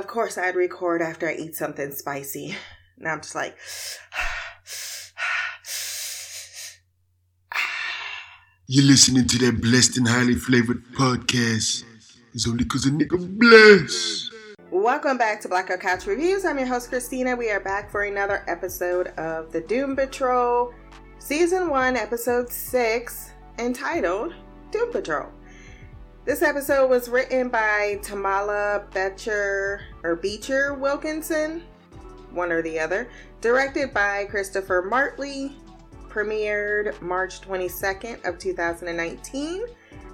of course I'd record after I eat something spicy. Now I'm just like, You're listening to that blessed and highly flavored podcast. It's only cause a nigga blessed. Welcome back to Black Girl Couch Reviews. I'm your host, Christina. We are back for another episode of the Doom Patrol, Season 1, Episode 6, entitled Doom Patrol. This episode was written by Tamala Beecher or Beecher Wilkinson, one or the other, directed by Christopher Martley, premiered March 22nd of 2019,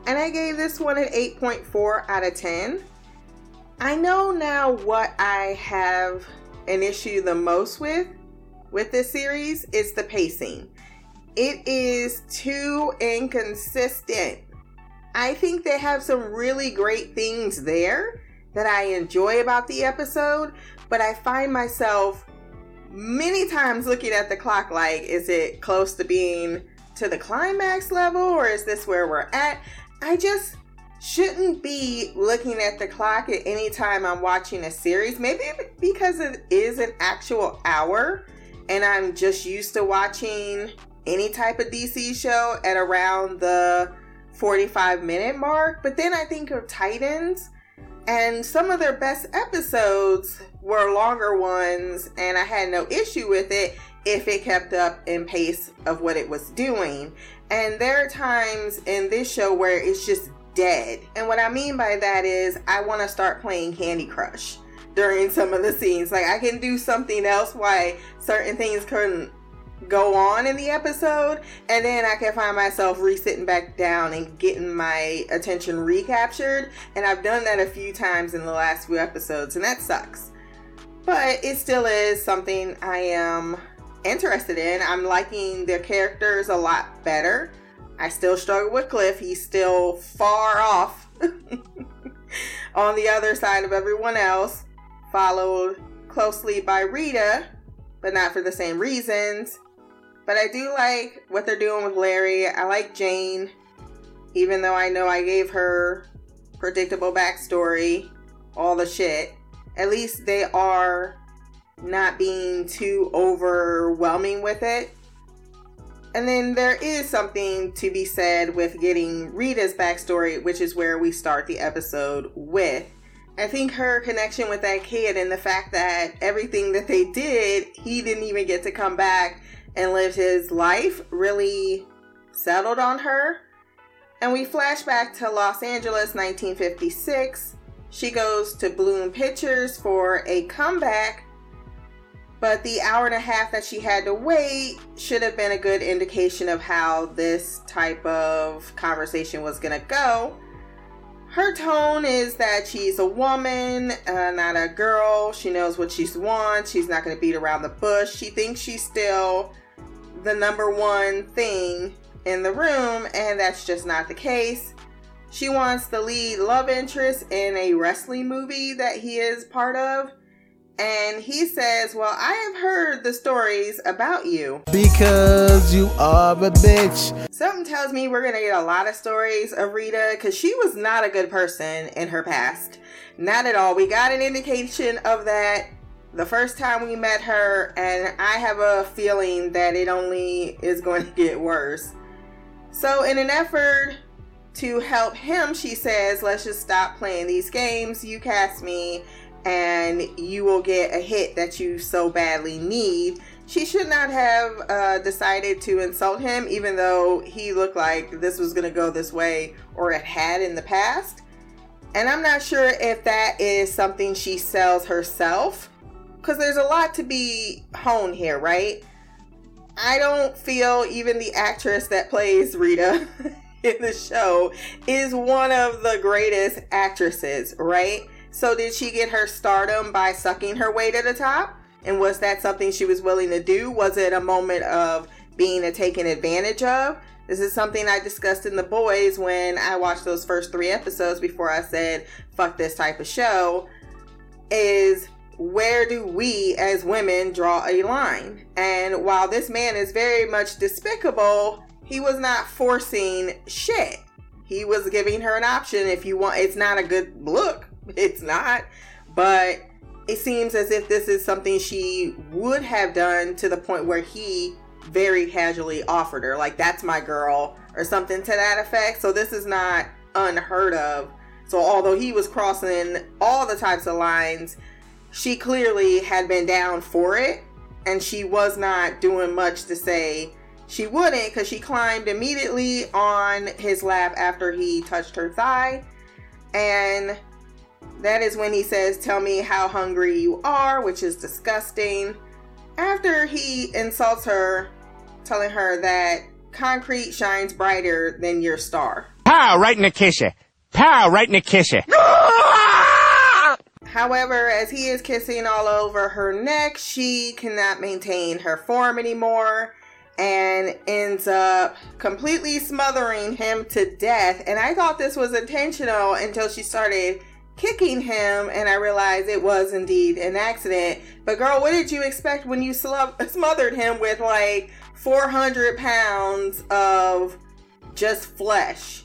and I gave this one an 8.4 out of 10. I know now what I have an issue the most with with this series is the pacing. It is too inconsistent. I think they have some really great things there that I enjoy about the episode, but I find myself many times looking at the clock like, is it close to being to the climax level or is this where we're at? I just shouldn't be looking at the clock at any time I'm watching a series. Maybe because it is an actual hour and I'm just used to watching any type of DC show at around the 45 minute mark. But then I think of Titans and some of their best episodes were longer ones, and I had no issue with it if it kept up in pace of what it was doing. And there are times in this show where it's just dead. And what I mean by that is I want to start playing Candy Crush during some of the scenes. Like I can do something else why certain things couldn't go on in the episode and then I can find myself re-sitting back down and getting my attention recaptured and I've done that a few times in the last few episodes and that sucks. But it still is something I am interested in. I'm liking the characters a lot better. I still struggle with Cliff. He's still far off on the other side of everyone else, followed closely by Rita, but not for the same reasons. But I do like what they're doing with Larry. I like Jane, even though I know I gave her predictable backstory, all the shit. At least they are not being too overwhelming with it. And then there is something to be said with getting Rita's backstory, which is where we start the episode with. I think her connection with that kid and the fact that everything that they did, he didn't even get to come back and lived his life really settled on her. And we flash back to Los Angeles, 1956. She goes to Bloom Pictures for a comeback, but the hour and a half that she had to wait should have been a good indication of how this type of conversation was going to go. Her tone is that she's a woman, uh, not a girl. She knows what she wants. She's not going to beat around the bush. She thinks she's still the number one thing in the room, and that's just not the case. She wants the lead love interest in a wrestling movie that he is part of. And he says, Well, I have heard the stories about you. Because you are a bitch. Something tells me we're going to get a lot of stories of Rita because she was not a good person in her past. Not at all. We got an indication of that the first time we met her, and I have a feeling that it only is going to get worse. So, in an effort to help him, she says, Let's just stop playing these games. You cast me, and you will get a hit that you so badly need. She should not have uh, decided to insult him, even though he looked like this was going to go this way or it had in the past. And I'm not sure if that is something she sells herself because there's a lot to be honed here, right? I don't feel even the actress that plays Rita in the show is one of the greatest actresses, right? So, did she get her stardom by sucking her way to the top? And was that something she was willing to do? Was it a moment of being taken advantage of? This is something I discussed in The Boys when I watched those first three episodes before I said, fuck this type of show. Is where do we as women draw a line? And while this man is very much despicable, he was not forcing shit. He was giving her an option if you want. It's not a good look. It's not. But it seems as if this is something she would have done to the point where he very casually offered her, like, that's my girl, or something to that effect. So this is not unheard of. So although he was crossing all the types of lines, she clearly had been down for it, and she was not doing much to say she wouldn't because she climbed immediately on his lap after he touched her thigh. And that is when he says, Tell me how hungry you are, which is disgusting. After he insults her, telling her that concrete shines brighter than your star. Pow, right in the kisser. Pow, right in the kisser. Ah! However, as he is kissing all over her neck, she cannot maintain her form anymore and ends up completely smothering him to death. And I thought this was intentional until she started kicking him and I realized it was indeed an accident. But girl, what did you expect when you smothered him with like 400 pounds of just flesh?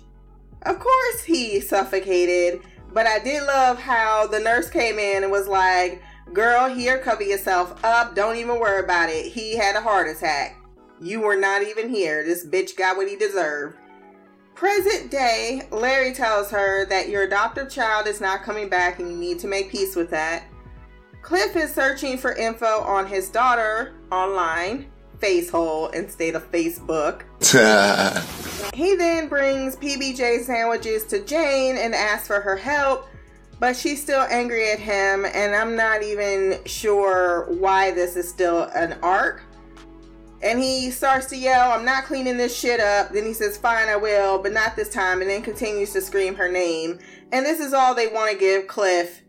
Of course he suffocated, but I did love how the nurse came in and was like, Girl, here, cover yourself up. Don't even worry about it. He had a heart attack. You were not even here. This bitch got what he deserved. Present day, Larry tells her that your adoptive child is not coming back and you need to make peace with that. Cliff is searching for info on his daughter online, Facehole instead of Facebook. he then brings PBJ sandwiches to Jane and asks for her help, but she's still angry at him, and I'm not even sure why this is still an arc and he starts to yell, I'm not cleaning this shit up. Then he says, Fine, I will, but not this time, and then continues to scream her name. And this is all they want to give Cliff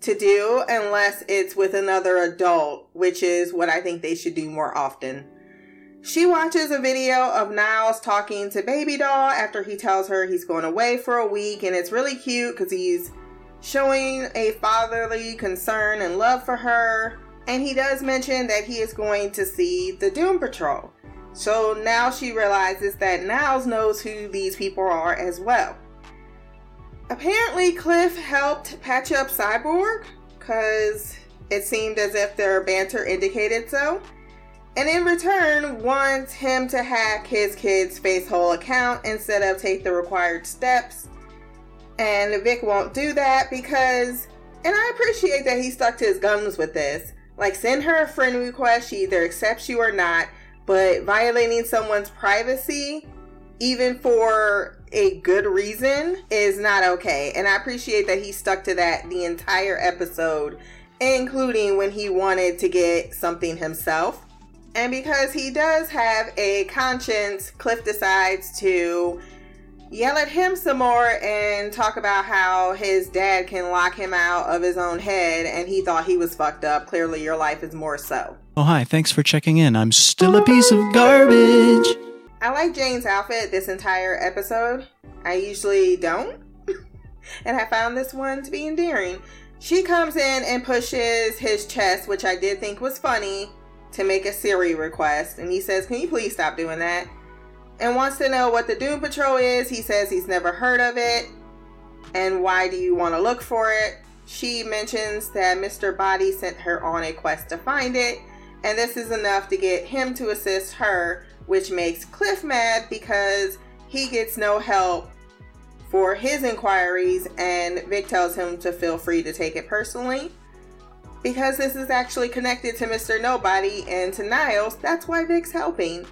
to do, unless it's with another adult, which is what I think they should do more often. She watches a video of Niles talking to Baby Doll after he tells her he's going away for a week, and it's really cute because he's showing a fatherly concern and love for her. And he does mention that he is going to see the Doom Patrol. So now she realizes that Niles knows who these people are as well. Apparently, Cliff helped patch up Cyborg because it seemed as if their banter indicated so. And in return, wants him to hack his kid's Facehole account instead of take the required steps. And Vic won't do that because, and I appreciate that he stuck to his guns with this. Like, send her a friend request. She either accepts you or not. But violating someone's privacy, even for a good reason, is not okay. And I appreciate that he stuck to that the entire episode, including when he wanted to get something himself. And because he does have a conscience, Cliff decides to yell at him some more and talk about how his dad can lock him out of his own head and he thought he was fucked up. Clearly, your life is more so. Oh, hi. Thanks for checking in. I'm still a piece of garbage. I like Jane's outfit this entire episode. I usually don't. and I found this one to be endearing. She comes in and pushes his chest, which I did think was funny, to make a Siri request. And he says, Can you please stop doing that? and wants to know what the Doom Patrol is. He says he's never heard of it. And why do you want to look for it? She mentions that Mr. Body sent her on a quest to find it, and this is enough to get him to assist her, which makes Cliff mad because he gets no help for his inquiries, and Vic tells him to feel free to take it personally. Because this is actually connected to Mr. Nobody and to Niles, that's why Vic's helping.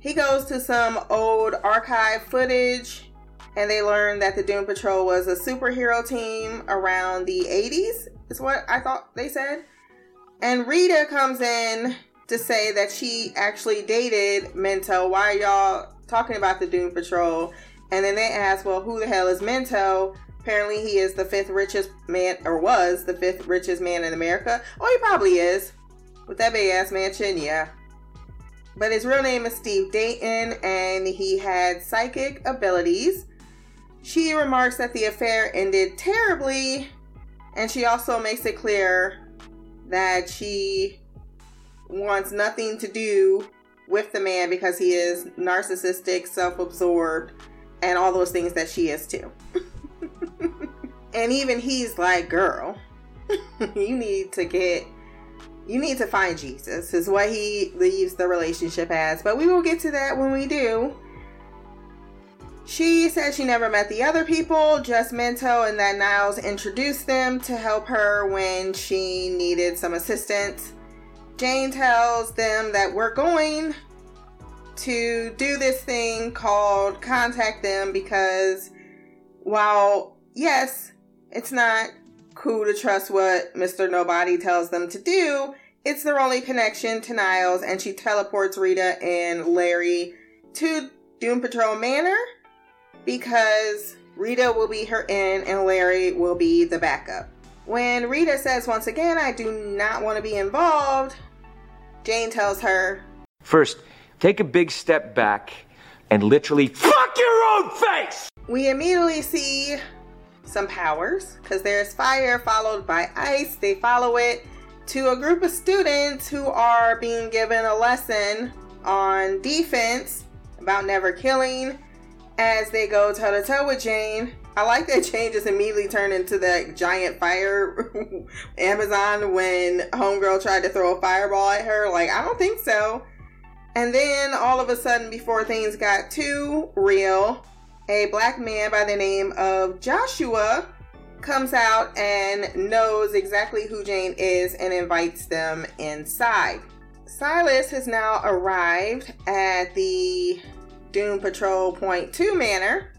He goes to some old archive footage and they learn that the Doom Patrol was a superhero team around the 80s, is what I thought they said. And Rita comes in to say that she actually dated Mento. Why are y'all talking about the Doom Patrol? And then they ask, well, who the hell is Mento? Apparently, he is the fifth richest man, or was the fifth richest man in America. Oh, he probably is. With that big ass mansion, yeah. But his real name is Steve Dayton, and he had psychic abilities. She remarks that the affair ended terribly, and she also makes it clear that she wants nothing to do with the man because he is narcissistic, self absorbed, and all those things that she is too. and even he's like, girl, you need to get you need to find Jesus is what he leaves the relationship as. But we will get to that when we do. She said she never met the other people, just Mento, and that Niles introduced them to help her when she needed some assistance. Jane tells them that we're going to do this thing called contact them because while, yes, it's not cool to trust what Mr. Nobody tells them to do, it's their only connection to Niles, and she teleports Rita and Larry to Doom Patrol Manor because Rita will be her in and Larry will be the backup. When Rita says once again, I do not want to be involved, Jane tells her, First, take a big step back and literally fuck your own face! We immediately see some powers because there's fire followed by ice. They follow it to a group of students who are being given a lesson on defense about never killing as they go toe to toe with Jane. I like that Jane just immediately turned into that giant fire Amazon when Homegirl tried to throw a fireball at her. Like, I don't think so. And then all of a sudden, before things got too real, a black man by the name of Joshua comes out and knows exactly who Jane is and invites them inside. Silas has now arrived at the Doom Patrol Point 2 manor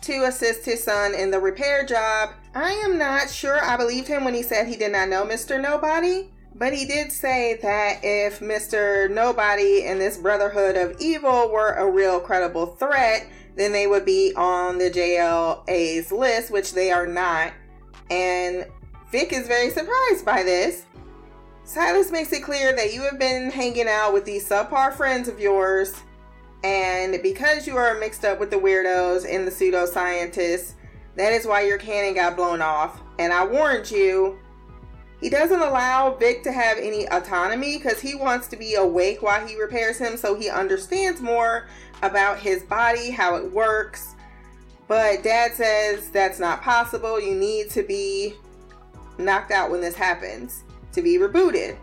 to assist his son in the repair job. I am not sure I believed him when he said he did not know Mr. Nobody, but he did say that if Mr. Nobody and this Brotherhood of Evil were a real credible threat, then they would be on the JLA's list, which they are not. And Vic is very surprised by this. Silas makes it clear that you have been hanging out with these subpar friends of yours, and because you are mixed up with the weirdos and the pseudoscientists, that is why your cannon got blown off. And I warned you, he doesn't allow Vic to have any autonomy because he wants to be awake while he repairs him so he understands more about his body, how it works. But dad says that's not possible. You need to be knocked out when this happens to be rebooted.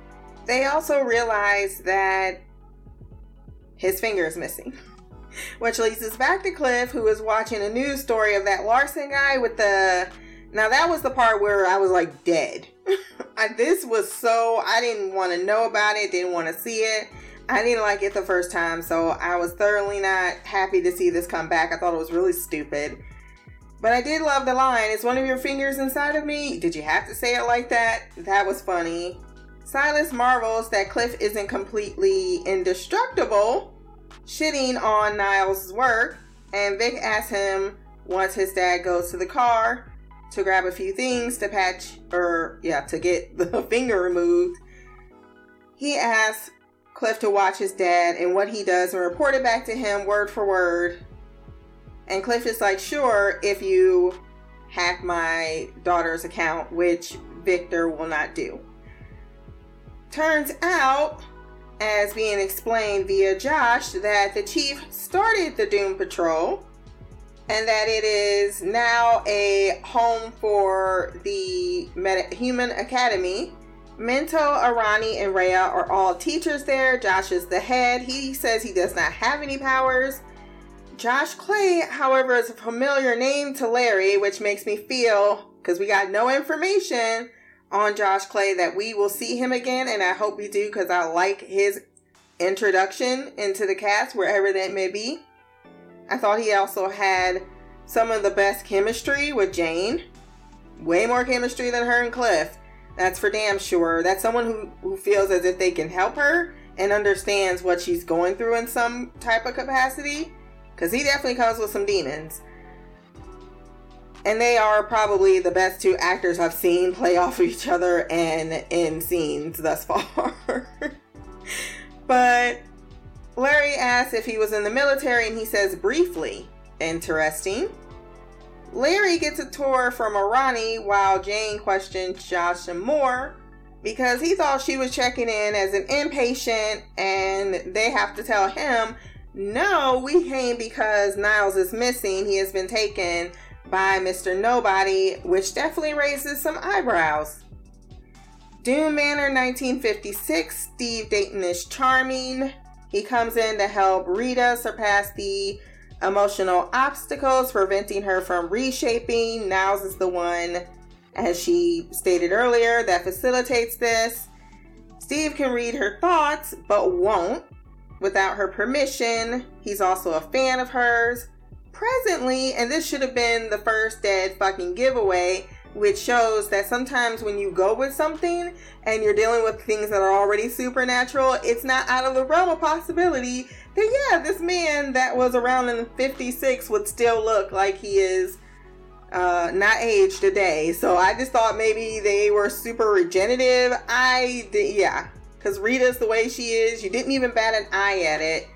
They also realize that his finger is missing. Which leads us back to Cliff, who is watching a news story of that Larson guy with the. Now, that was the part where I was like dead. this was so. I didn't want to know about it, didn't want to see it. I didn't like it the first time, so I was thoroughly not happy to see this come back. I thought it was really stupid. But I did love the line, it's one of your fingers inside of me? Did you have to say it like that? That was funny. Silas marvels that Cliff isn't completely indestructible, shitting on Niles' work, and Vic asks him once his dad goes to the car to grab a few things to patch, or yeah, to get the finger removed. He asks Cliff to watch his dad and what he does and report it back to him word for word. And Cliff is like, sure, if you hack my daughter's account, which Victor will not do. Turns out, as being explained via Josh, that the chief started the Doom Patrol and that it is now a home for the Meta- Human Academy Mento, Arani, and Rhea are all teachers there. Josh is the head. He says he does not have any powers. Josh Clay, however, is a familiar name to Larry, which makes me feel, because we got no information on Josh Clay, that we will see him again, and I hope we do because I like his introduction into the cast, wherever that may be. I thought he also had some of the best chemistry with Jane. Way more chemistry than her and Cliff. That's for damn sure. That's someone who, who feels as if they can help her and understands what she's going through in some type of capacity. Because he definitely comes with some demons. And they are probably the best two actors I've seen play off of each other and in scenes thus far. but Larry asks if he was in the military and he says briefly. Interesting. Larry gets a tour from Arani while Jane questions Josh some more because he thought she was checking in as an inpatient and they have to tell him, no, we came because Niles is missing. He has been taken by Mr. Nobody, which definitely raises some eyebrows. Doom Manor 1956, Steve Dayton is charming. He comes in to help Rita surpass the emotional obstacles preventing her from reshaping. Niles is the one, as she stated earlier, that facilitates this. Steve can read her thoughts, but won't without her permission. He's also a fan of hers. Presently, and this should have been the first dead fucking giveaway, which shows that sometimes when you go with something and you're dealing with things that are already supernatural, it's not out of the realm of possibility that, yeah, this man that was around in 56 would still look like he is uh, not aged a day. So I just thought maybe they were super regenerative. I, did, yeah, because Rita's the way she is. You didn't even bat an eye at it.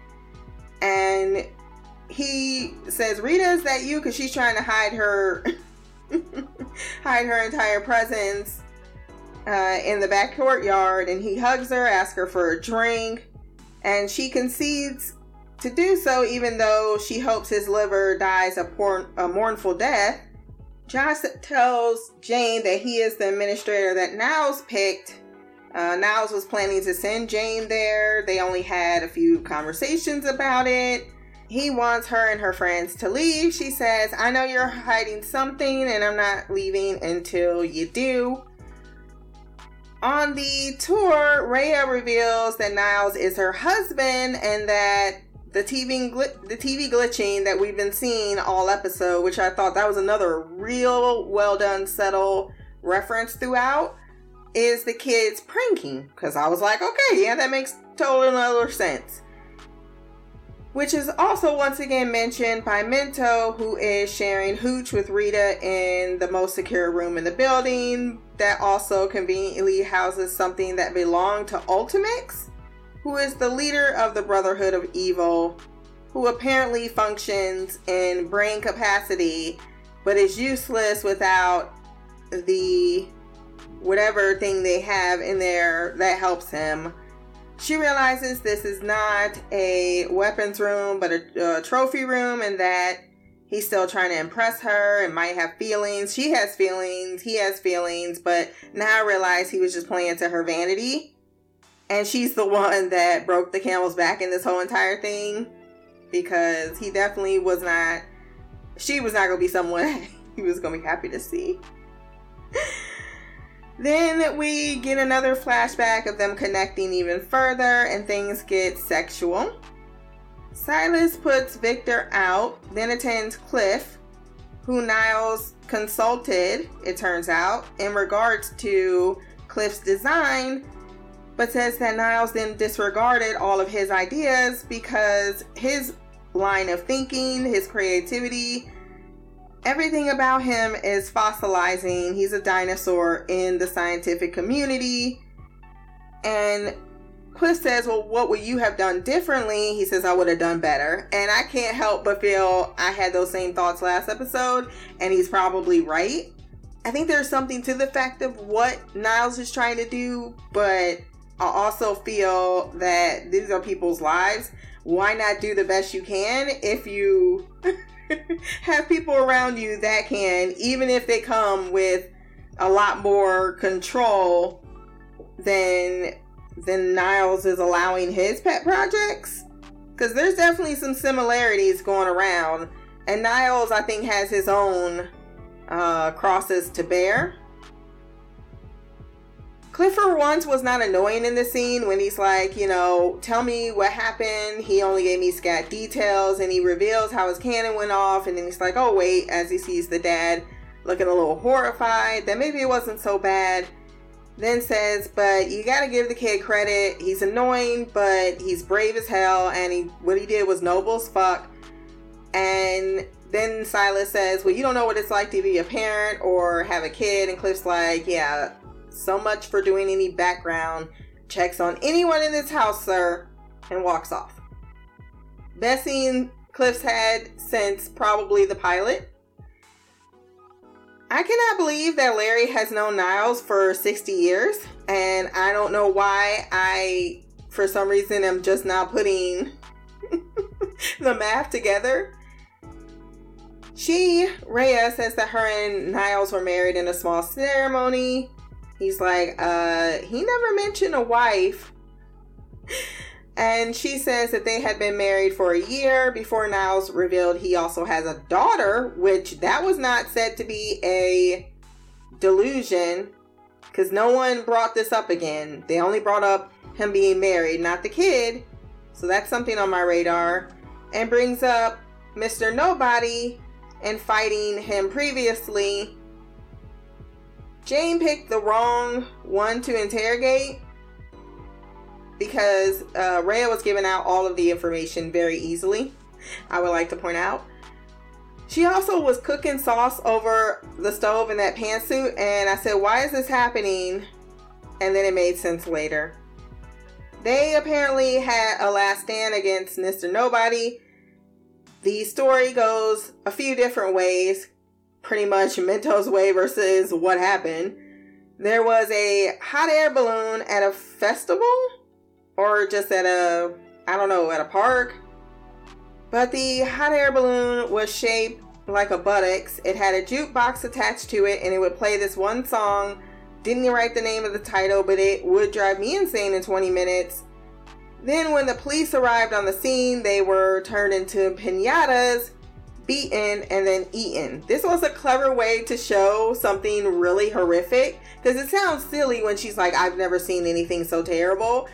And he says, Rita, is that you? Because she's trying to hide her. hide her entire presence uh, in the back courtyard and he hugs her, asks her for a drink, and she concedes to do so even though she hopes his liver dies a, por- a mournful death. Josh tells Jane that he is the administrator that Niles picked. Uh, Niles was planning to send Jane there. They only had a few conversations about it. He wants her and her friends to leave. She says, I know you're hiding something and I'm not leaving until you do. On the tour, Rhea reveals that Niles is her husband and that the TV gl- the TV glitching that we've been seeing all episode, which I thought that was another real well done subtle reference throughout, is the kids pranking. Because I was like, okay, yeah, that makes total another sense which is also once again mentioned by Mento, who is sharing Hooch with Rita in the most secure room in the building. That also conveniently houses something that belonged to Ultimix, who is the leader of the Brotherhood of Evil, who apparently functions in brain capacity but is useless without the whatever thing they have in there that helps him she realizes this is not a weapons room, but a, a, trophy room, and that he's still trying to impress her and might have feelings. She has feelings, he has feelings, but now I realize he was just playing to her vanity. And she's the one that broke the camel's back in this whole entire thing because he definitely was not, she was not going to be someone he was going to be happy to see. Then we get another flashback of them connecting even further and things get sexual. Silas puts Victor out, then attends Cliff, who Niles consulted, it turns out, in regards to Cliff's design, but says that Niles then disregarded all of his ideas because his line of thinking, his creativity, everything about him is fossilizing. He's a dinosaur in the scientific community. And Cliff says, Well, what would you have done differently? He says, I would have done better. And I can't help but feel I had those same thoughts last episode, and he's probably right. I think there's something to the fact of what Niles is trying to do, but I also feel that these are people's lives. Why not do the best you can if you have people around you that can, even if they come with a lot more control than than Niles is allowing his pet projects. Because there's definitely some similarities going around, and Niles, I think, has his own uh, crosses to bear. Clifford once was not annoying in the scene when he's like, you know, tell me what happened. He only gave me scat details and he reveals how his cannon went off. And then he's like, oh, wait, as he sees the dad looking a little horrified, that maybe it wasn't so bad. Then says, but you gotta give the kid credit. He's annoying, but he's brave as hell. And he, what he did was noble as fuck. And then Silas says, well, you don't know what it's like to be a parent or have a kid. And Cliff's like, yeah, so much for doing any background checks on anyone in this house, sir, and walks off. Best scene Cliff's had since probably the pilot. I cannot believe that Larry has known Niles for 60 years, and I don't know why I, for some reason, am just now putting the math together. She, Rhea, says that her and Niles were married in a small ceremony He's like, uh, he never mentioned a wife. And she says that they had been married for a year before Niles revealed he also has a daughter, which that was not said to be a delusion because no one brought this up again. They only brought up him being married, not the kid. So that's something on my radar. And brings up Mr. Nobody and fighting him previously. Jane picked the wrong one to interrogate because uh, Rhea was giving out all of the information very easily. I would like to point out. She also was cooking sauce over the stove in that pantsuit, and I said, Why is this happening? And then it made sense later. They apparently had a last stand against Mr. Nobody. The story goes a few different ways, pretty much Mento's way versus what happened. There was a hot air balloon at a festival or just at a, I don't know, at a park. But the hot air balloon was shaped like a buttocks. It had a jukebox attached to it and it would play this one song. Didn't write the name of the title, but it would drive me insane in 20 minutes. Then, when the police arrived on the scene, they were turned into pinatas, beaten, and then eaten. This was a clever way to show something really horrific because it sounds silly when she's like, I've never seen anything so terrible.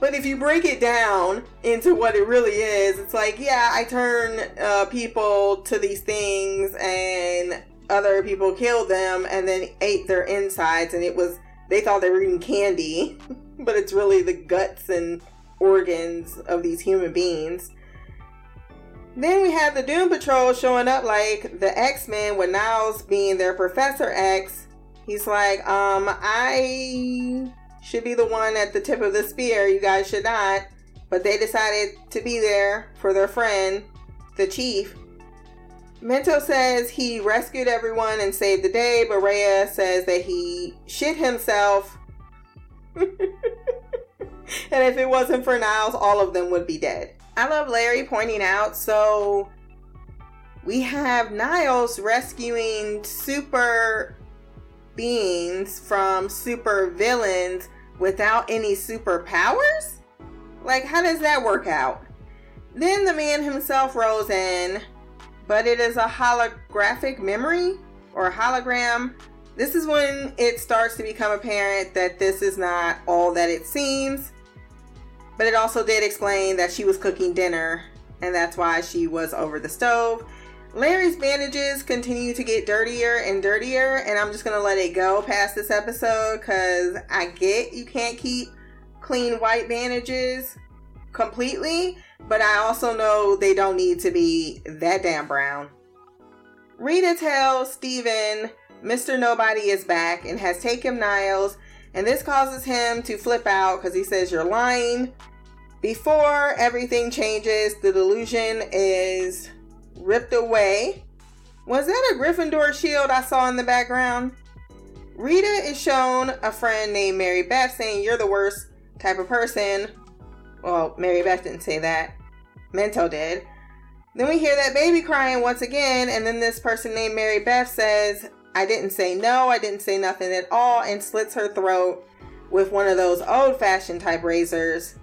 But if you break it down into what it really is, it's like, yeah, I turn uh, people to these things and other people killed them and then ate their insides, and it was, they thought they were eating candy, but it's really the guts and organs of these human beings. Then we have the Doom Patrol showing up like the X Men, with Niles being their Professor X. He's like, um, I should be the one at the tip of the spear. You guys should not. But they decided to be there for their friend, the chief. Mento says he rescued everyone and saved the day, but Rhea says that he shit himself. and if it wasn't for Niles, all of them would be dead. I love Larry pointing out so we have Niles rescuing super beings from super villains without any superpowers? Like, how does that work out? Then the man himself rose in, but it is a holographic memory or hologram. This is when it starts to become apparent that this is not all that it seems. But it also did explain that she was cooking dinner, and that's why she was over the stove. Larry's bandages continue to get dirtier and dirtier, and I'm just gonna let it go past this episode because I get you can't keep clean white bandages completely, but I also know they don't need to be that damn brown. Rita tells Steven Mr. Nobody is back and has taken Niles, and this causes him to flip out because he says, You're lying. Before everything changes, the delusion is ripped away. Was that a Gryffindor shield I saw in the background? Rita is shown a friend named Mary Beth saying, You're the worst type of person. Well, Mary Beth didn't say that. Mento did. Then we hear that baby crying once again, and then this person named Mary Beth says, I didn't say no, I didn't say nothing at all, and slits her throat with one of those old fashioned type razors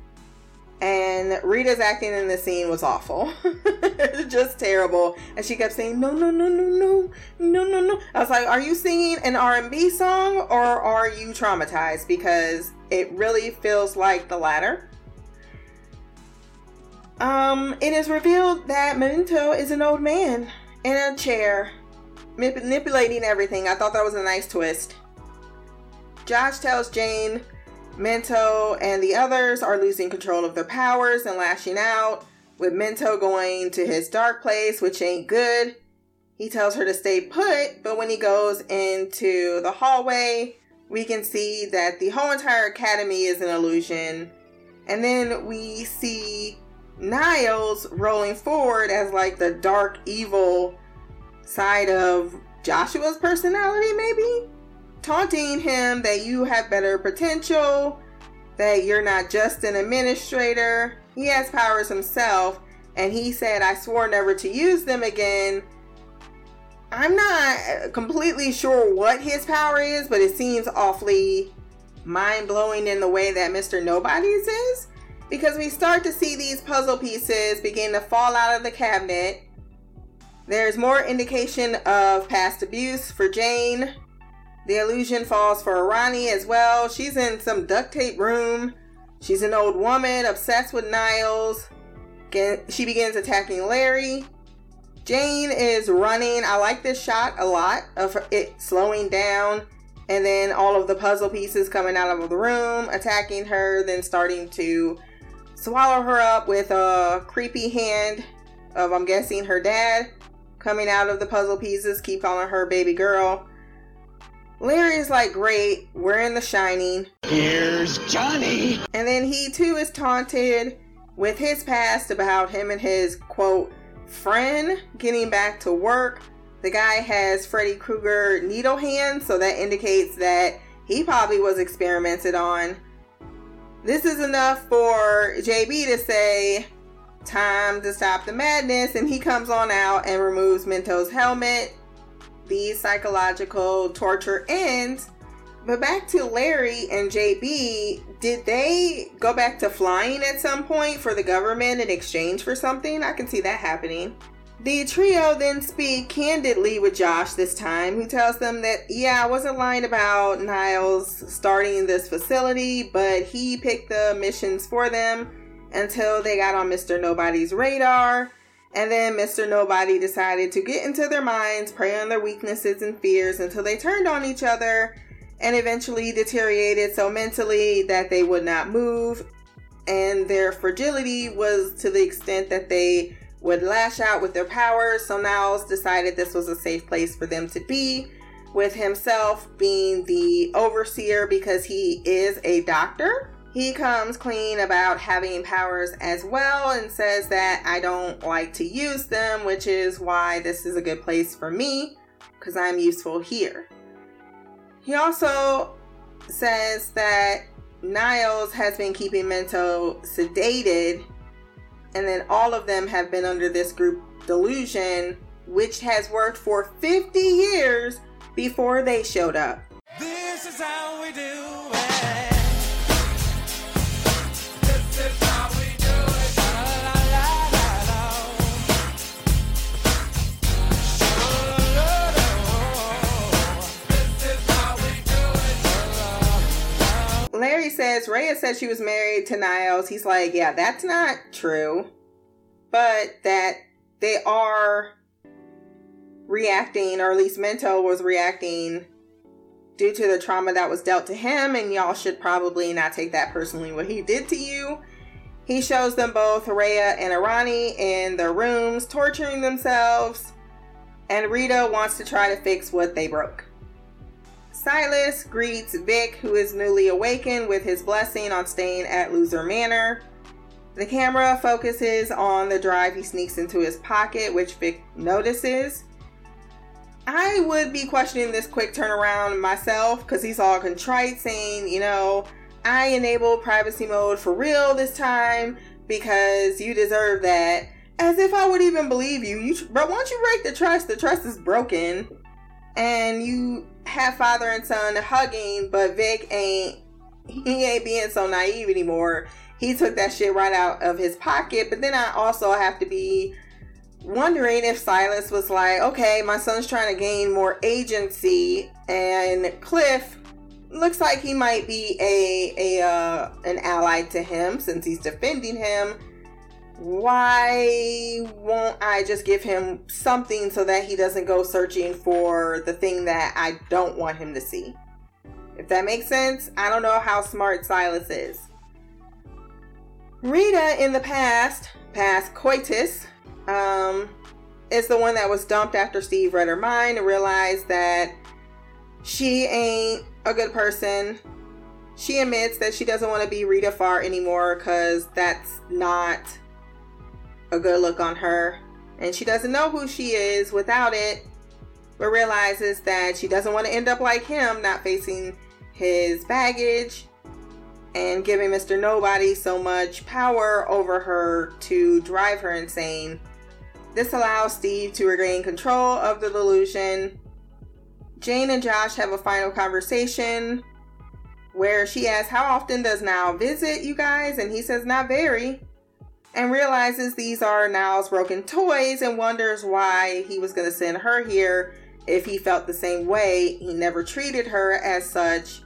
and Rita's acting in the scene was awful. just terrible. And she kept saying, no, no, no, no, no, no, no, no. I was like, are you singing an R&B song or are you traumatized? Because it really feels like the latter. Um, it is revealed that Memento is an old man in a chair, manipulating everything. I thought that was a nice twist. Josh tells Jane Mento and the others are losing control of their powers and lashing out, with Mento going to his dark place, which ain't good. He tells her to stay put, but when he goes into the hallway, we can see that the whole entire academy is an illusion. And then we see Niles rolling forward as like the dark, evil side of Joshua's personality, maybe? taunting him that you have better potential, that you're not just an administrator. He has powers himself, and he said, I swore never to use them again. I'm not completely sure what his power is, but it seems awfully mind blowing in the way that Mr. Nobody's is. Because we start to see these puzzle pieces begin to fall out of the cabinet. There's more indication of past abuse for Jane. The illusion falls for Arani as well. She's in some duct tape room. She's an old woman obsessed with Niles. She begins attacking Larry. Jane is running. I like this shot a lot of it slowing down and then all of the puzzle pieces coming out of the room, attacking her, then starting to swallow her up with a creepy hand of, I'm guessing, her dad coming out of the puzzle pieces, keep calling her baby girl. Larry is like, great, we're in the shining. Here's Johnny. And then he too is taunted with his past about him and his quote friend getting back to work. The guy has Freddy Krueger needle hands, so that indicates that he probably was experimented on. This is enough for JB to say, time to stop the madness, and he comes on out and removes Mento's helmet the psychological torture ends. But back to Larry and JB, did they go back to flying at some point for the government in exchange for something? I can see that happening. The trio then speak candidly with Josh this time, who tells them that, yeah, I wasn't lying about Niles starting this facility, but he picked the missions for them until they got on Mr. Nobody's radar. And then Mr. Nobody decided to get into their minds, prey on their weaknesses and fears until they turned on each other and eventually deteriorated so mentally that they would not move. And their fragility was to the extent that they would lash out with their powers. So Niles decided this was a safe place for them to be, with himself being the overseer because he is a doctor. He comes clean about having powers as well and says that I don't like to use them, which is why this is a good place for me because I'm useful here. He also says that Niles has been keeping Mento sedated, and then all of them have been under this group delusion, which has worked for 50 years before they showed up. This is how we do Larry says Rhea said she was married to Niles. He's like, yeah, that's not true. But that they are reacting, or at least Mento was reacting due to the trauma that was dealt to him, and y'all should probably not take that personally what he did to you. He shows them both, Rhea and Arani, in their rooms, torturing themselves, and Rita wants to try to fix what they broke. Silas greets Vic, who is newly awakened, with his blessing on staying at Loser Manor. The camera focuses on the drive he sneaks into his pocket, which Vic notices. I would be questioning this quick turnaround myself because he's all contrite, saying, you know, I enabled privacy mode for real this time because you deserve that. As if I would even believe you. You, but once you break the trust, the trust is broken and you have father and son hugging, but Vic ain't he ain't being so naive anymore. He took that shit right out of his pocket. But then I also have to be wondering if Silas was like, okay, my son's trying to gain more agency, and Cliff looks like he might be a a uh, an ally to him since he's defending him why won't I just give him something so that he doesn't go searching for the thing that I don't want him to see? If that makes sense, I don't know how smart Silas is. Rita in the past, past coitus, um, is the one that was dumped after Steve read her mind and realized that she ain't a good person. She admits that she doesn't want to be Rita Farr anymore because that's not a good look on her, and she doesn't know who she is without it, but realizes that she doesn't want to end up like him, not facing his baggage and giving Mr. Nobody so much power over her to drive her insane. This allows Steve to regain control of the delusion. Jane and Josh have a final conversation where she asks, How often does Now visit you guys? And he says, Not very. And realizes these are Niles's broken toys and wonders why he was going to send her here if he felt the same way. He never treated her as such.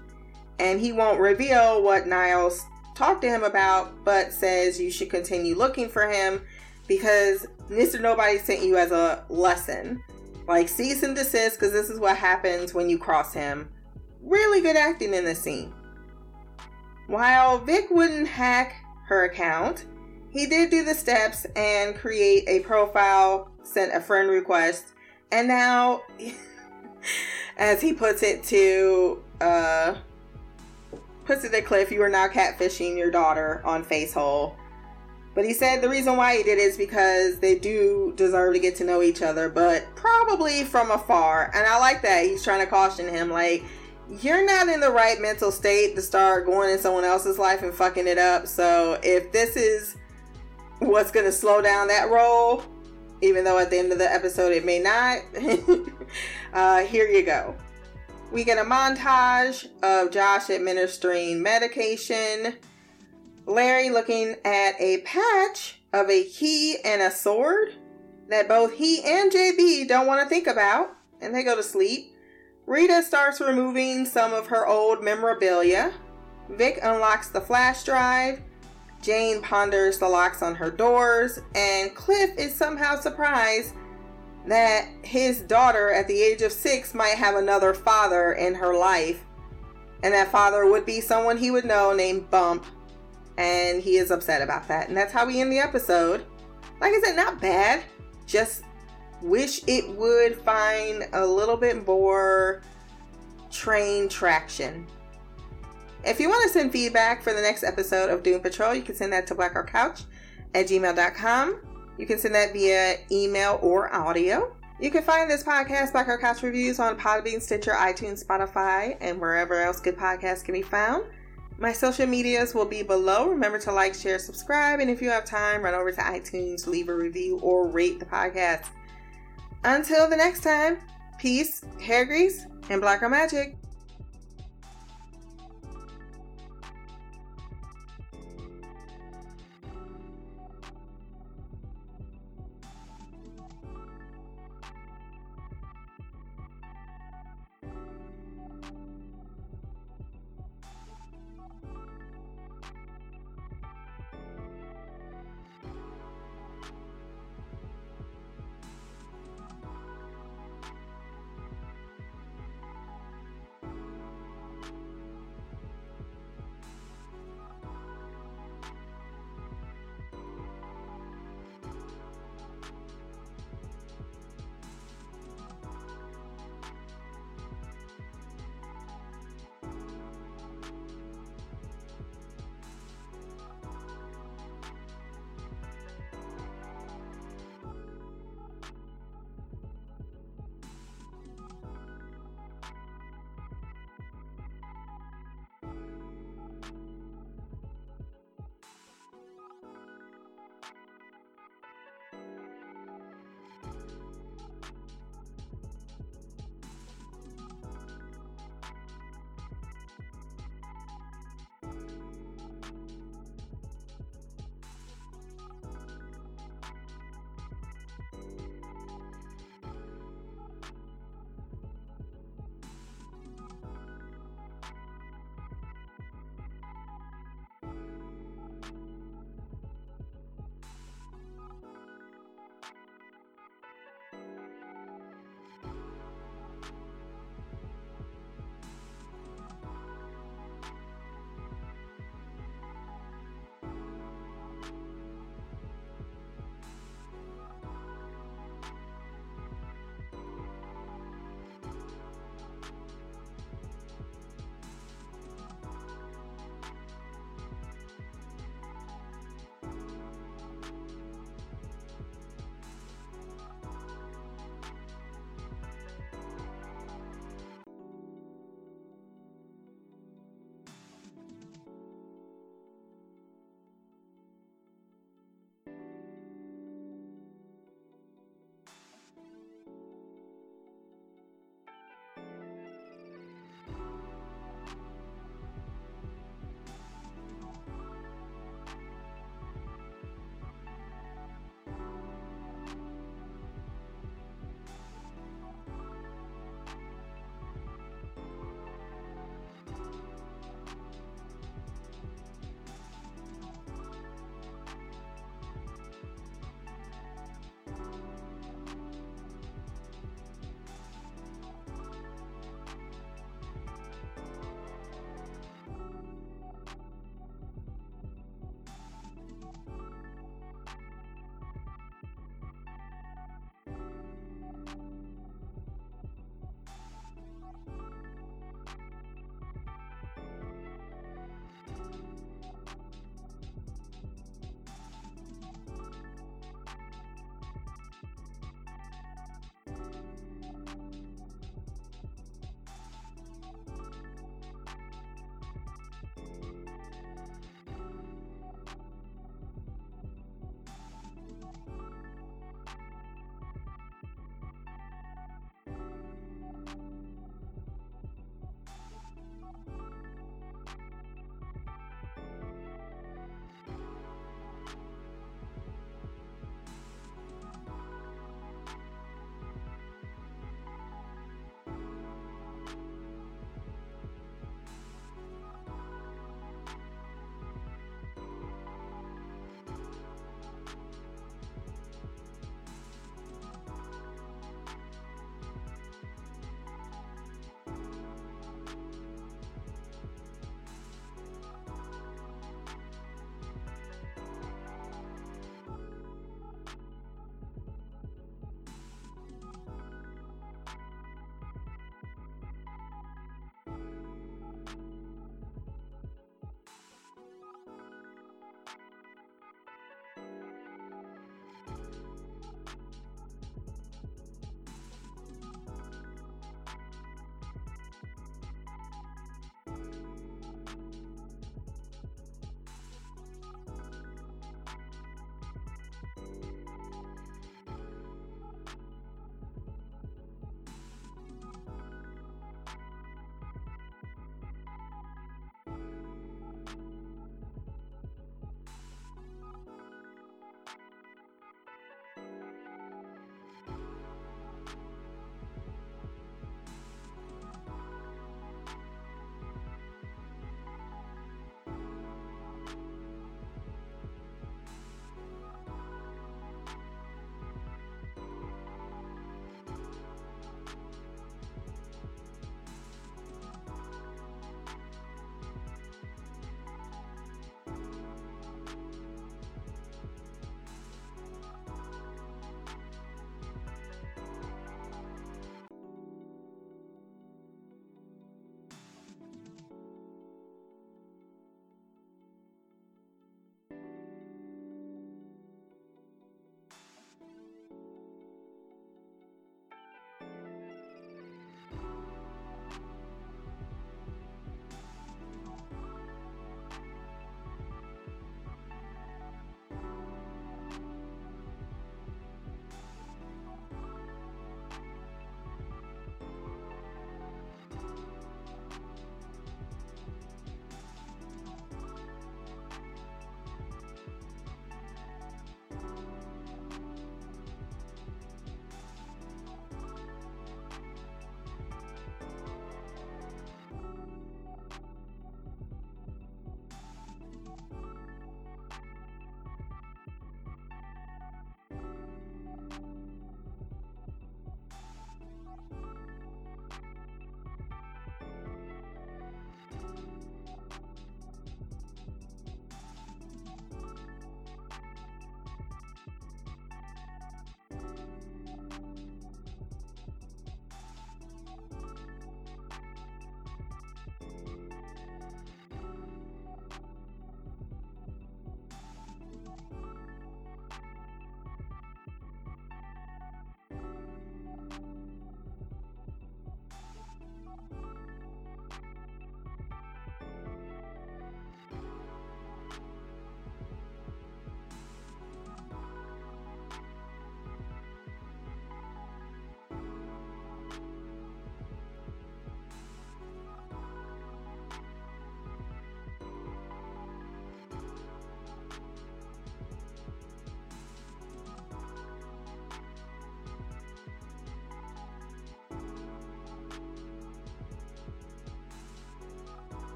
And he won't reveal what Niles talked to him about, but says you should continue looking for him because Mr. Nobody sent you as a lesson. Like cease and desist because this is what happens when you cross him. Really good acting in this scene. While Vic wouldn't hack her account, he did do the steps and create a profile, sent a friend request, and now, as he puts it to, uh, puts it to Cliff, you are now catfishing your daughter on Facehole. But he said the reason why he did it is because they do deserve to get to know each other, but probably from afar. And I like that. He's trying to caution him, like, you're not in the right mental state to start going in someone else's life and fucking it up. So if this is what's going to slow down that roll, even though at the end of the episode it may not, uh, here you go. We get a montage of Josh administering medication, Larry looking at a patch of a key and a sword that both he and JB don't want to think about, and they go to sleep. Rita starts removing some of her old memorabilia. Vic unlocks the flash drive. Jane ponders the locks on her doors, and Cliff is somehow surprised that his daughter at the age of six might have another father in her life, and that father would be someone he would know named Bump, and he is upset about that. And that's how we end the episode. Like I said, not bad, just wish it would find a little bit more train traction. If you want to send feedback for the next episode of Doom Patrol, you can send that to blackoutcouch at gmail.com. You can send that via email or audio. You can find this podcast, Blackout Couch Reviews, on Podbean, Stitcher, iTunes, Spotify, and wherever else good podcasts can be found. My social medias will be below. Remember to like, share, subscribe, and if you have time, run over to iTunes, leave a review, or rate the podcast. Until the next time, peace, hair grease, and black magic.